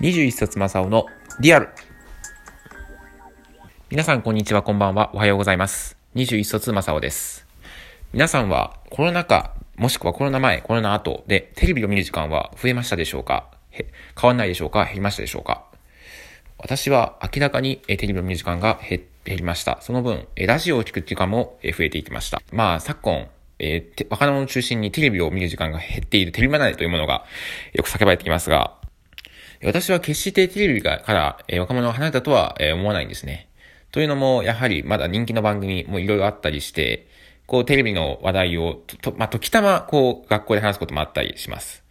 21冊正雄のリアル。皆さんこんにちは、こんばんは、おはようございます。21冊正雄です。皆さんはコロナ禍、もしくはコロナ前、コロナ後でテレビを見る時間は増えましたでしょうか？変わんないでしょうか？減りましたでしょうか？私は明らかにテレビを見る時間が減りました。その分、ラジオを聞く時間も増えていきました。まあ、昨今、えー、若者を中心にテレビを見る時間が減っているテレビ離れというものがよく叫ばれてきますが、私は決してテレビから、若者が離れたとは、思わないんですね。というのも、やはりまだ人気の番組もいろいろあったりして、こうテレビの話題を、と、まあ、時たま、こう、学校で話すこともあったりします。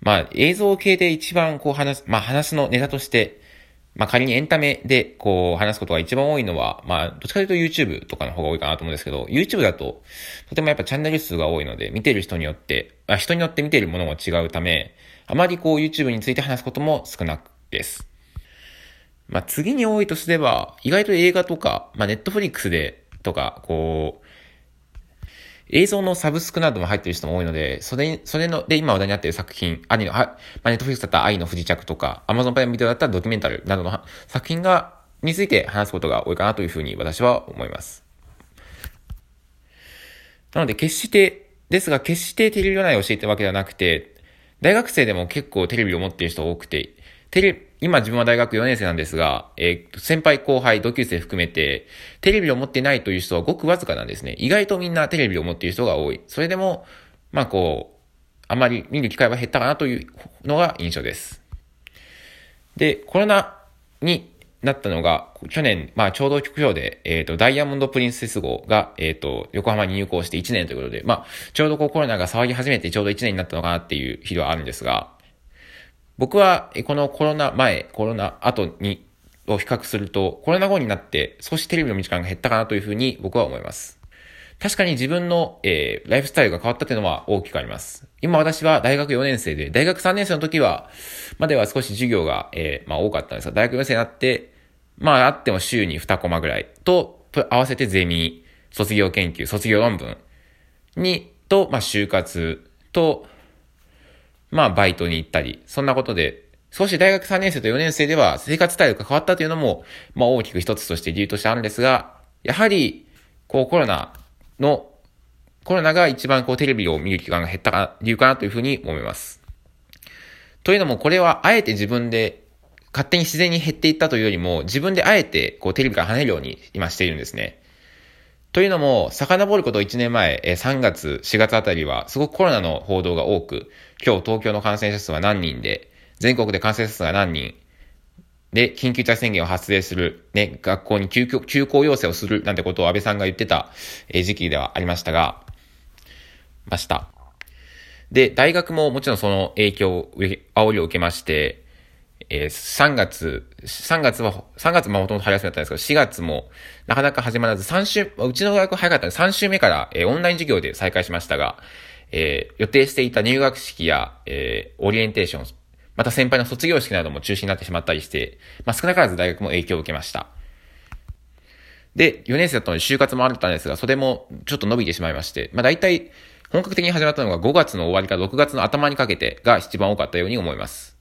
まあ、映像系で一番こう話す、まあ、話のネタとして、まあ、仮にエンタメでこう話すことが一番多いのは、まあ、どっちかというと YouTube とかの方が多いかなと思うんですけど、YouTube だと、とてもやっぱチャンネル数が多いので、見てる人によって、あ人によって見てるものも違うため、あまりこう YouTube について話すことも少なくです。まあ、次に多いとすれば、意外と映画とか、まあ、Netflix で、とか、こう、映像のサブスクなども入ってる人も多いので、それ、それの、で、今話題になっている作品、アニの、は、まあ、ネットフリックスだったら愛の不時着とか、アマゾンプライムビデオだったらドキュメンタルなどの作品が、について話すことが多いかなというふうに私は思います。なので、決して、ですが、決してテレビ占いを教えてるわけではなくて、大学生でも結構テレビを持っている人多くて、テレ、今自分は大学4年生なんですが、えー、先輩後輩、同級生含めて、テレビを持ってないという人はごくわずかなんですね。意外とみんなテレビを持っている人が多い。それでも、まあこう、あまり見る機会は減ったかなというのが印象です。で、コロナになったのが、去年、まあちょうど局長で、えっ、ー、と、ダイヤモンドプリンセス号が、えっ、ー、と、横浜に入港して1年ということで、まあ、ちょうどこうコロナが騒ぎ始めてちょうど1年になったのかなっていう日ではあるんですが、僕は、このコロナ前、コロナ後に、を比較すると、コロナ後になって少しテレビの時間が減ったかなというふうに僕は思います。確かに自分の、えー、ライフスタイルが変わったというのは大きくあります。今私は大学4年生で、大学3年生の時は、までは少し授業が、えー、まあ多かったんですが、大学4年生になって、まああっても週に2コマぐらいと、合わせてゼミ、卒業研究、卒業論文に、と、まあ就活と、まあ、バイトに行ったり、そんなことで、少し大学3年生と4年生では生活スタイルが変わったというのも、まあ大きく一つとして理由としてあるんですが、やはり、こうコロナの、コロナが一番こうテレビを見る期間が減った理由かなというふうに思います。というのもこれはあえて自分で勝手に自然に減っていったというよりも、自分であえてこうテレビから離れるように今しているんですね。というのも、遡ること1年前、3月、4月あたりは、すごくコロナの報道が多く、今日東京の感染者数は何人で、全国で感染者数が何人、で、緊急事態宣言を発令する、ね、学校に休休校要請をするなんてことを安倍さんが言ってた、時期ではありましたが、ました。で、大学ももちろんその影響を、煽りを受けまして、えー、3月、3月は、3月もほとんど春休みだったんですけど、4月もなかなか始まらず、3週、うちの大学早かったんで3週目から、えー、オンライン授業で再開しましたが、えー、予定していた入学式や、えー、オリエンテーション、また先輩の卒業式なども中止になってしまったりして、まあ、少なからず大学も影響を受けました。で、4年生だったので就活もあったんですが、それもちょっと伸びてしまいまして、まあ、大体、本格的に始まったのが5月の終わりから6月の頭にかけてが一番多かったように思います。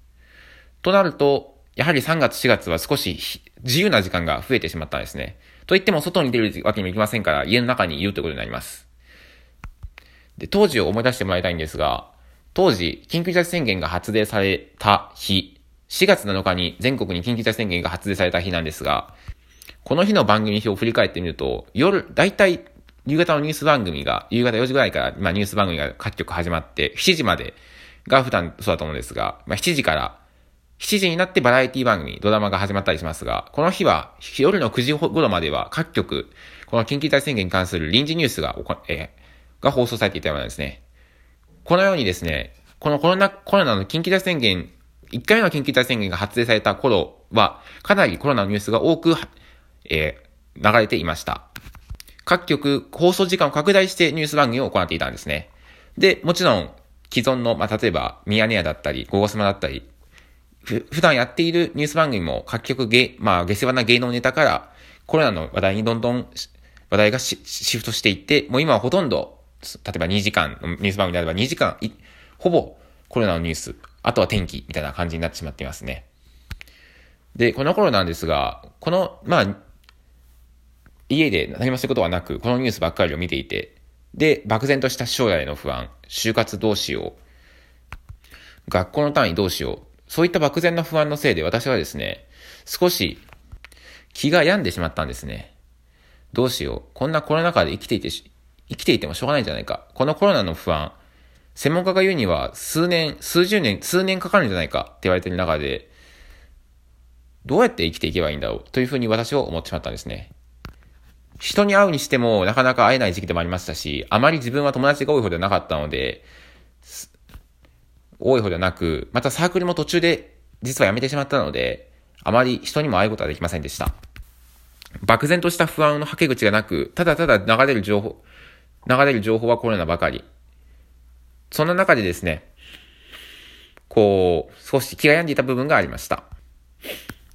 となると、やはり3月4月は少し自由な時間が増えてしまったんですね。と言っても外に出るわけにもいきませんから、家の中にいるということになります。で、当時を思い出してもらいたいんですが、当時、緊急事態宣言が発令された日、4月7日に全国に緊急事態宣言が発令された日なんですが、この日の番組表を振り返ってみると、夜、だいたい夕方のニュース番組が、夕方4時ぐらいから、まあ、ニュース番組が各局始まって、7時までが普段そうだと思うんですが、まあ、7時から7時になってバラエティ番組、ドラマが始まったりしますが、この日は夜の9時頃までは各局、この緊急事態宣言に関する臨時ニュースが、えー、が放送されていたようなんですね。このようにですね、このコロナ、コロナの緊急事態宣言、1回目の緊急事態宣言が発令された頃は、かなりコロナのニュースが多く、えー、流れていました。各局、放送時間を拡大してニュース番組を行っていたんですね。で、もちろん、既存の、まあ、例えば、ミヤネ屋だったり、ゴゴスマだったり、普段やっているニュース番組も各局ゲ、まあ、下世話な芸能ネタからコロナの話題にどんどん話題がシフトしていって、もう今はほとんど、例えば2時間ニュース番組であれば2時間、ほぼコロナのニュース、あとは天気みたいな感じになってしまっていますね。で、この頃なんですが、この、まあ、家で何もすることはなく、このニュースばっかりを見ていて、で、漠然とした将来の不安、就活どうしよう、学校の単位どうしよう、そういった漠然な不安のせいで私はですね、少し気が病んでしまったんですね。どうしよう。こんなコロナ禍で生きていて生きていてもしょうがないんじゃないか。このコロナの不安、専門家が言うには数年、数十年、数年かかるんじゃないかって言われてる中で、どうやって生きていけばいいんだろうというふうに私は思ってしまったんですね。人に会うにしてもなかなか会えない時期でもありましたし、あまり自分は友達が多い方ではなかったので、多い方ではなく、またサークルも途中で実は辞めてしまったので、あまり人にも会うことはできませんでした。漠然とした不安のはけ口がなく、ただただ流れる情報、流れる情報はコロナばかり。そんな中でですね、こう、少し気が病んでいた部分がありました。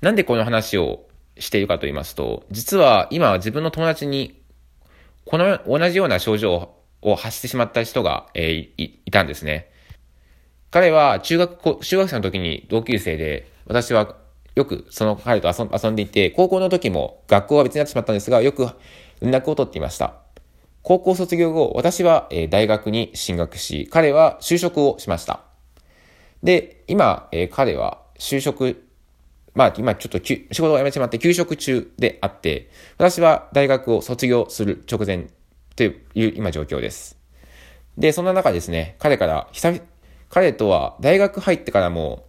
なんでこの話をしているかと言いますと、実は今は自分の友達に、この同じような症状を発してしまった人が、えー、いいたんですね。彼は中学、中学生の時に同級生で、私はよくその彼と遊んでいて、高校の時も学校は別になってしまったんですが、よく連絡を取っていました。高校卒業後、私は、大学に進学し、彼は就職をしました。で、今、彼は就職、まあ今ちょっと仕事を辞めてしまって休職中であって、私は大学を卒業する直前という今状況です。で、そんな中ですね、彼から久、彼とは大学入ってからも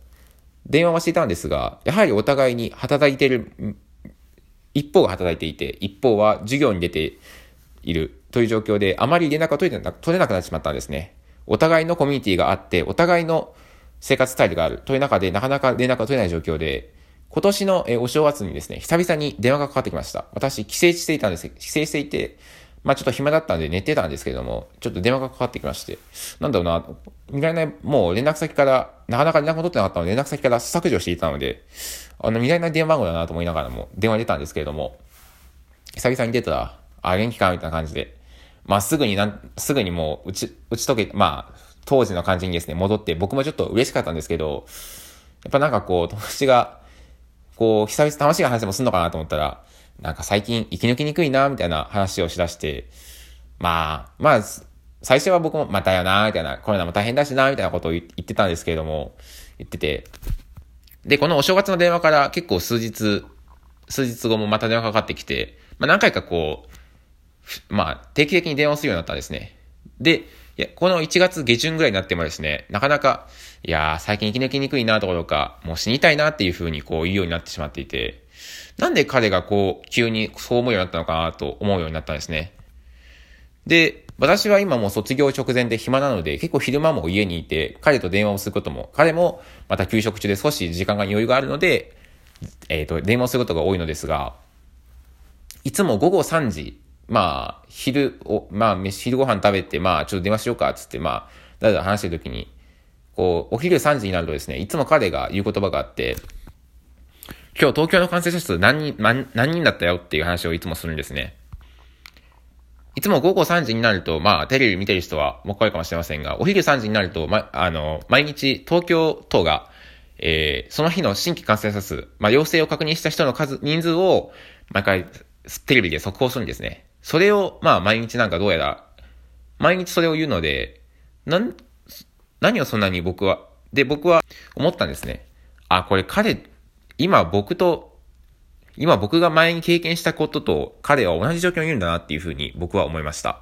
電話はしていたんですが、やはりお互いに働いている、一方が働いていて、一方は授業に出ているという状況で、あまり連絡が取れな取れなくなってしまったんですね。お互いのコミュニティがあって、お互いの生活スタイルがあるという中で、なかなか連絡が取れない状況で、今年のお正月にですね、久々に電話がかかってきました。私、帰省していたんです。帰省していて、まあちょっと暇だったんで寝てたんですけれども、ちょっと電話がかかってきまして、なんだろうな、見られない、もう連絡先から、なかなか連絡が取ってなかったので、連絡先から削除していたので、あの、見られない電話番号だなと思いながらも、電話に出たんですけれども、久々に出たら、あ、元気かみたいな感じで、まあすぐになん、すぐにもう、打ち、打ち解け、まあ、当時の感じにですね、戻って、僕もちょっと嬉しかったんですけど、やっぱなんかこう、友達が、こう、久々楽しい話もすんのかなと思ったら、なんか最近生き抜きにくいな、みたいな話をしだして、まあ、まあ、最初は僕もまたよな、みたいな、コロナも大変だしな、みたいなことを言ってたんですけれども、言ってて、で、このお正月の電話から結構数日、数日後もまた電話かかってきて、まあ何回かこう、まあ定期的に電話するようになったんですね。で、いや、この1月下旬ぐらいになってもですね、なかなか、いやー、最近生き抜きにくいなとか、もう死にたいなっていう風にこう言うようになってしまっていて、なんで彼がこう、急にそう思うようになったのかなと思うようになったんですね。で、私は今もう卒業直前で暇なので、結構昼間も家にいて、彼と電話をすることも、彼もまた休職中で少し時間が余裕があるので、えっ、ー、と、電話をすることが多いのですが、いつも午後3時、まあ、昼を、まあ、飯昼ご飯食べて、まあ、ちょっと電話しようか、つって、まあ、だだ話してるときに、こう、お昼3時になるとですね、いつも彼が言う言葉があって、今日東京の感染者数何人、何人だったよっていう話をいつもするんですね。いつも午後3時になると、まあ、テレビ見てる人はもうかるかもしれませんが、お昼3時になると、ま、あの、毎日東京都が、えー、その日の新規感染者数、まあ、陽性を確認した人の数、人数を、毎回、テレビで速報するんですね。それを、まあ、毎日なんかどうやら、毎日それを言うので、なん、何をそんなに僕は、で、僕は思ったんですね。あ、これ彼、今僕と、今僕が前に経験したことと彼は同じ状況にいるんだなっていうふうに僕は思いました。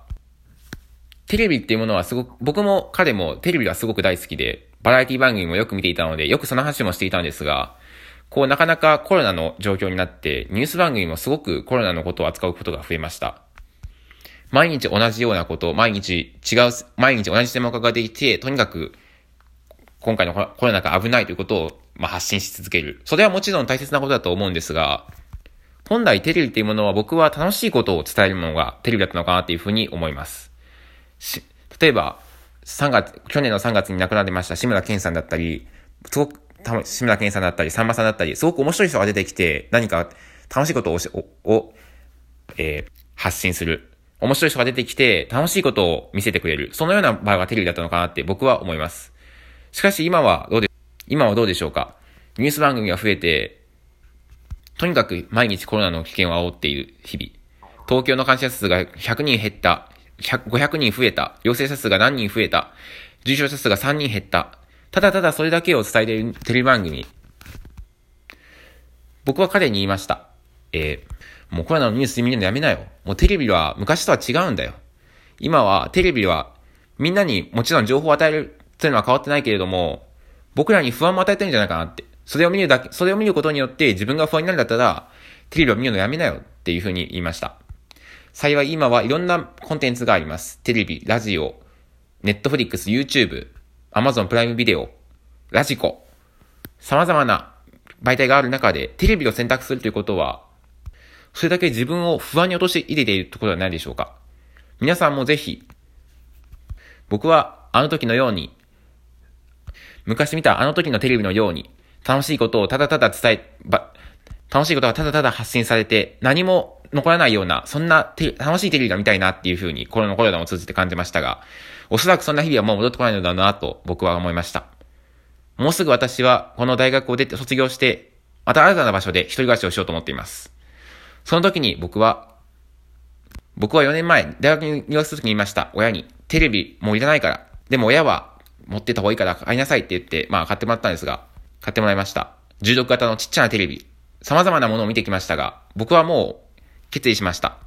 テレビっていうものはすごく、僕も彼もテレビがすごく大好きで、バラエティ番組もよく見ていたので、よくその話もしていたんですが、こうなかなかコロナの状況になって、ニュース番組もすごくコロナのことを扱うことが増えました。毎日同じようなこと、毎日違う、毎日同じ専門家ができて、とにかく今回のコロナが危ないということを、まあ、発信し続ける。それはもちろん大切なことだと思うんですが、本来テレビっていうものは僕は楽しいことを伝えるものがテレビだったのかなっていうふうに思います。し、例えば、3月、去年の3月に亡くなりました志村けんさんだったり、すごく、志村けんさんだったり、さんまさんだったり、すごく面白い人が出てきて、何か楽しいことをを、をえー、発信する。面白い人が出てきて、楽しいことを見せてくれる。そのような場がテレビだったのかなって僕は思います。しかし今はどうで、今はどうでしょうかニュース番組が増えて、とにかく毎日コロナの危険を煽っている日々。東京の感染者数が100人減った。500人増えた。陽性者数が何人増えた。重症者数が3人減った。ただただそれだけを伝えているテレビ番組。僕は彼に言いました。えー、もうコロナのニュース見るのやめなよ。もうテレビは昔とは違うんだよ。今はテレビはみんなにもちろん情報を与えるというのは変わってないけれども、僕らに不安も与えてるんじゃないかなって。それを見るだけ、それを見ることによって自分が不安になるんだったら、テレビを見るのやめなよっていうふうに言いました。幸い今はいろんなコンテンツがあります。テレビ、ラジオ、ネットフリックス、YouTube、アマゾンプライムビデオ、ラジコ、様々な媒体がある中で、テレビを選択するということは、それだけ自分を不安に落とし入れているところではないでしょうか。皆さんもぜひ、僕はあの時のように、昔見たあの時のテレビのように、楽しいことをただただ伝え、ば、楽しいことがただただ発信されて、何も残らないような、そんな楽しいテレビが見たいなっていうふうに、コロナコロナを通じて感じましたが、おそらくそんな日々はもう戻ってこないのだなと僕は思いました。もうすぐ私はこの大学を出て卒業して、また新たな場所で一人暮らしをしようと思っています。その時に僕は、僕は4年前、大学に入学する時に言いました。親に、テレビもういらないから。でも親は、持ってた方がいいから買いなさいって言って、まあ買ってもらったんですが、買ってもらいました。重力型のちっちゃなテレビ。様々なものを見てきましたが、僕はもう決意しました。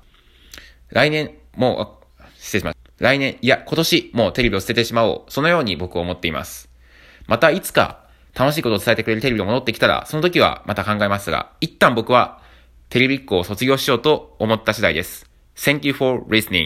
来年、もう、失礼します。来年、いや、今年、もうテレビを捨ててしまおう。そのように僕は思っています。また、いつか、楽しいことを伝えてくれるテレビが戻ってきたら、その時はまた考えますが、一旦僕は、テレビっ子を卒業しようと思った次第です。Thank you for listening.